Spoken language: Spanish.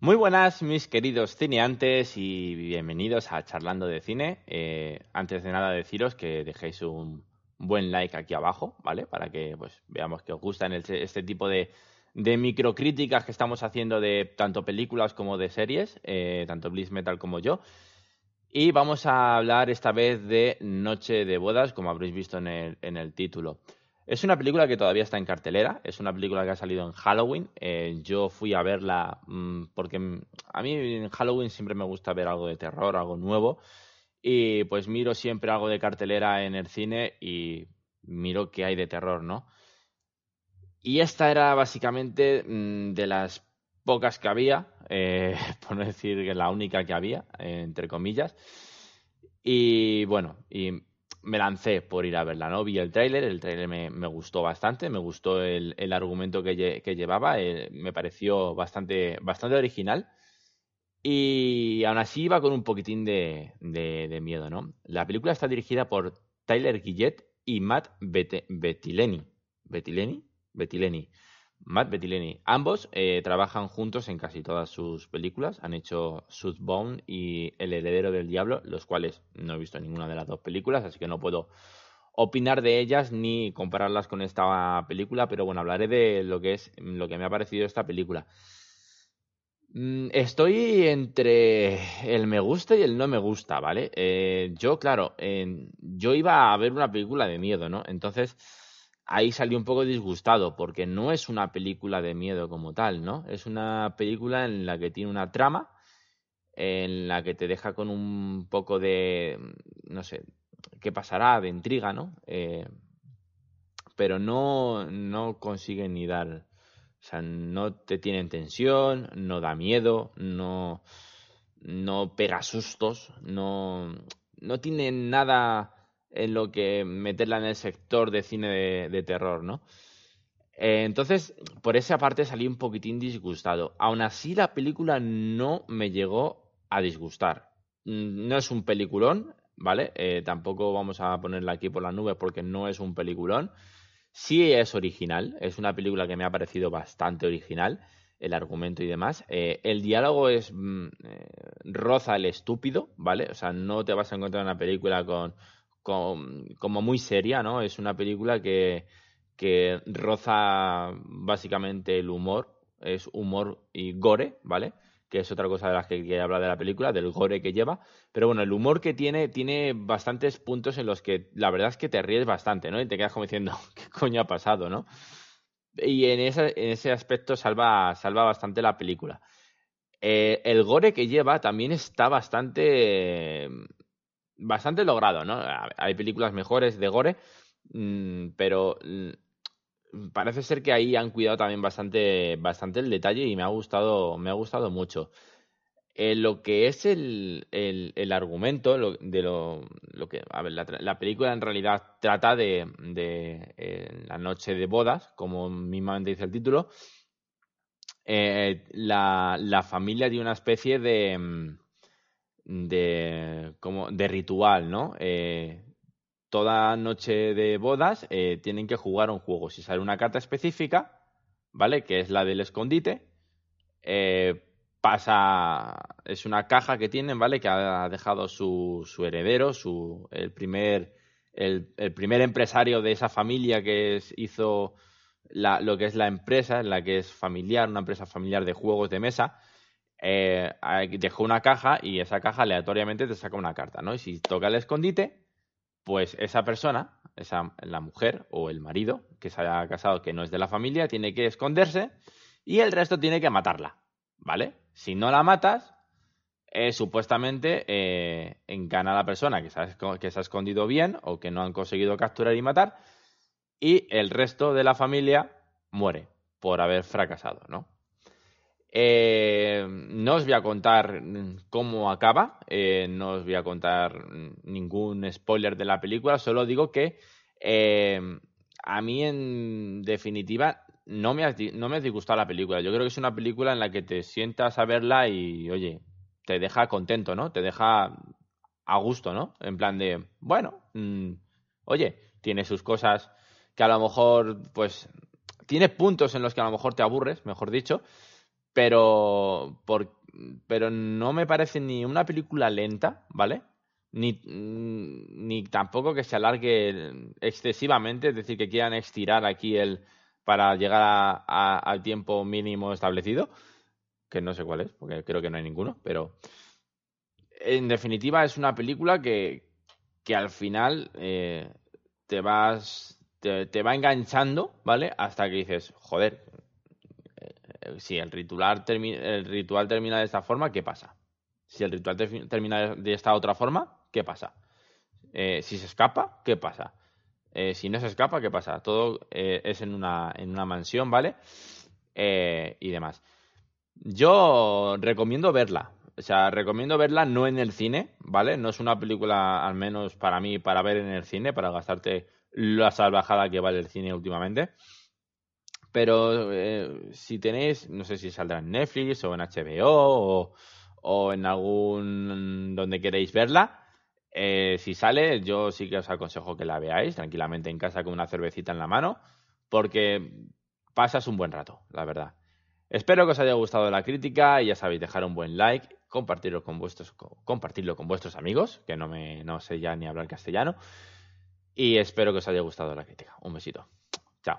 Muy buenas, mis queridos cineantes, y bienvenidos a Charlando de Cine. Eh, antes de nada, deciros que dejéis un buen like aquí abajo, ¿vale? Para que pues, veamos que os gustan este tipo de, de microcríticas que estamos haciendo de tanto películas como de series, eh, tanto Bliss Metal como yo. Y vamos a hablar esta vez de Noche de Bodas, como habréis visto en el, en el título. Es una película que todavía está en cartelera, es una película que ha salido en Halloween. Eh, yo fui a verla mm, porque a mí en Halloween siempre me gusta ver algo de terror, algo nuevo. Y pues miro siempre algo de cartelera en el cine y miro qué hay de terror, ¿no? Y esta era básicamente mm, de las pocas que había, eh, por no decir que la única que había, entre comillas. Y bueno, y me lancé por ir a verla, ¿no? Vi el tráiler, el tráiler me, gustó bastante, me gustó el, argumento que, llevaba, eh, me pareció bastante, bastante original y aún así iba con un poquitín de, miedo, ¿no? La película está dirigida por Tyler Gillette y Matt Bettileni. ¿Bettileni? Bettileni. Matt Bettileni. Ambos eh, trabajan juntos en casi todas sus películas. Han hecho Southbound y El heredero del diablo, los cuales no he visto ninguna de las dos películas, así que no puedo opinar de ellas ni compararlas con esta película, pero bueno, hablaré de lo que es lo que me ha parecido esta película. Mm, estoy entre el me gusta y el no me gusta, ¿vale? Eh, yo, claro, yo iba a ver una película de miedo, ¿no? Entonces, ahí salí un poco disgustado porque no es una película de miedo como tal, ¿no? Es una película en la que tiene una trama, en la que te deja con un poco de, no sé, qué pasará, de intriga, ¿no? Eh, pero no, no consigue ni dar, o sea, no te tiene en tensión, no da miedo, no, no pega sustos, no, no tiene nada en lo que meterla en el sector de cine de, terror, ¿no? Eh, entonces, por esa parte salí un poquitín disgustado. Aún así, la película no me llegó a disgustar. Mm, no es un peliculón, ¿vale? Eh, tampoco vamos a ponerla aquí por las nubes porque no es un peliculón. Sí es original, es una película que me ha parecido bastante original, el argumento y demás. Eh, el diálogo es mm, roza el estúpido, ¿vale? O sea, no te vas a encontrar una película con como muy seria, ¿no? Es una película que, que roza básicamente el humor, es humor y gore, ¿vale? Que es otra cosa de las que quería hablar de la película, del gore que lleva. Pero bueno, el humor que tiene, tiene bastantes puntos en los que la verdad es que te ríes bastante, ¿no? Y te quedas como diciendo, ¿qué coño ha pasado, no? Y en ese, en ese aspecto salva, salva bastante la película. Eh, el gore que lleva también está bastante bastante logrado, ¿no? Hay películas mejores de gore, mm, pero mm, parece ser que ahí han cuidado también bastante, bastante el detalle y me ha gustado, me ha gustado mucho. Eh, lo que es el, el, argumento de lo, lo que a ver, la, película en realidad trata de, de eh, la noche de bodas, como mismamente dice el título. Eh, la, la, familia tiene una especie de, mm, de, como, de ritual, ¿no? Eh, toda noche de bodas eh, tienen que jugar un juego. Si sale una carta específica, ¿vale? Que es la del escondite, eh, pasa, es una caja que tienen, ¿vale? Que ha dejado su, su heredero, su, el, primer, el, el, primer empresario de esa familia que hizo la, lo que es la empresa, en la que es familiar, una empresa familiar de juegos de mesa eh, dejó una caja y esa caja aleatoriamente te saca una carta, ¿no? Y si toca el escondite, pues esa persona, esa, la mujer o el marido que se haya casado que no es de la familia, tiene que esconderse y el resto tiene que matarla, ¿vale? Si no la matas, eh, supuestamente eh, encana a la persona que que se ha escondido bien o que no han conseguido capturar y matar y el resto de la familia muere por haber fracasado, ¿no? Eh, no os voy a contar cómo acaba, eh, no os voy a contar ningún spoiler de la película, solo digo que eh, a mí en definitiva no me, ha, disgustado la película. Yo creo que es una película en la que te sientas a verla y, oye, te deja contento, ¿no? Te deja a gusto, ¿no? En plan de, bueno, mm, oye, tiene sus cosas que a lo mejor, pues, tiene puntos en los que a lo mejor te aburres, mejor dicho, pero, por, pero no me parece ni una película lenta, ¿vale? Ni, ni tampoco que se alargue excesivamente, es decir, que quieran estirar aquí el para llegar al tiempo mínimo establecido, que no sé cuál es, porque creo que no hay ninguno, pero en definitiva es una película que, que al final eh, te vas te, va enganchando, ¿vale? Hasta que dices, joder, si el ritual, termina de esta forma, ¿qué pasa? Si el ritual termina de esta otra forma, ¿qué pasa? Eh, si se escapa, ¿qué pasa? si no se escapa, ¿qué pasa? Todo es en una, en una mansión, ¿vale? y demás. Yo recomiendo verla, o sea, recomiendo verla no en el cine, ¿vale? No es una película, al menos para mí, para ver en el cine, para gastarte la salvajada que vale el cine últimamente. Pero eh, si tenéis, no sé si saldrá en Netflix o en HBO o, en algún donde queréis verla, eh, si sale, yo sí que os aconsejo que la veáis tranquilamente en casa con una cervecita en la mano, porque pasas un buen rato, la verdad. Espero que os haya gustado la crítica y ya sabéis, dejar un buen like compartirlo con vuestros, compartirlo con vuestros amigos, que no, me, no sé ya ni hablar castellano. Y espero que os haya gustado la crítica. Un besito. Chao.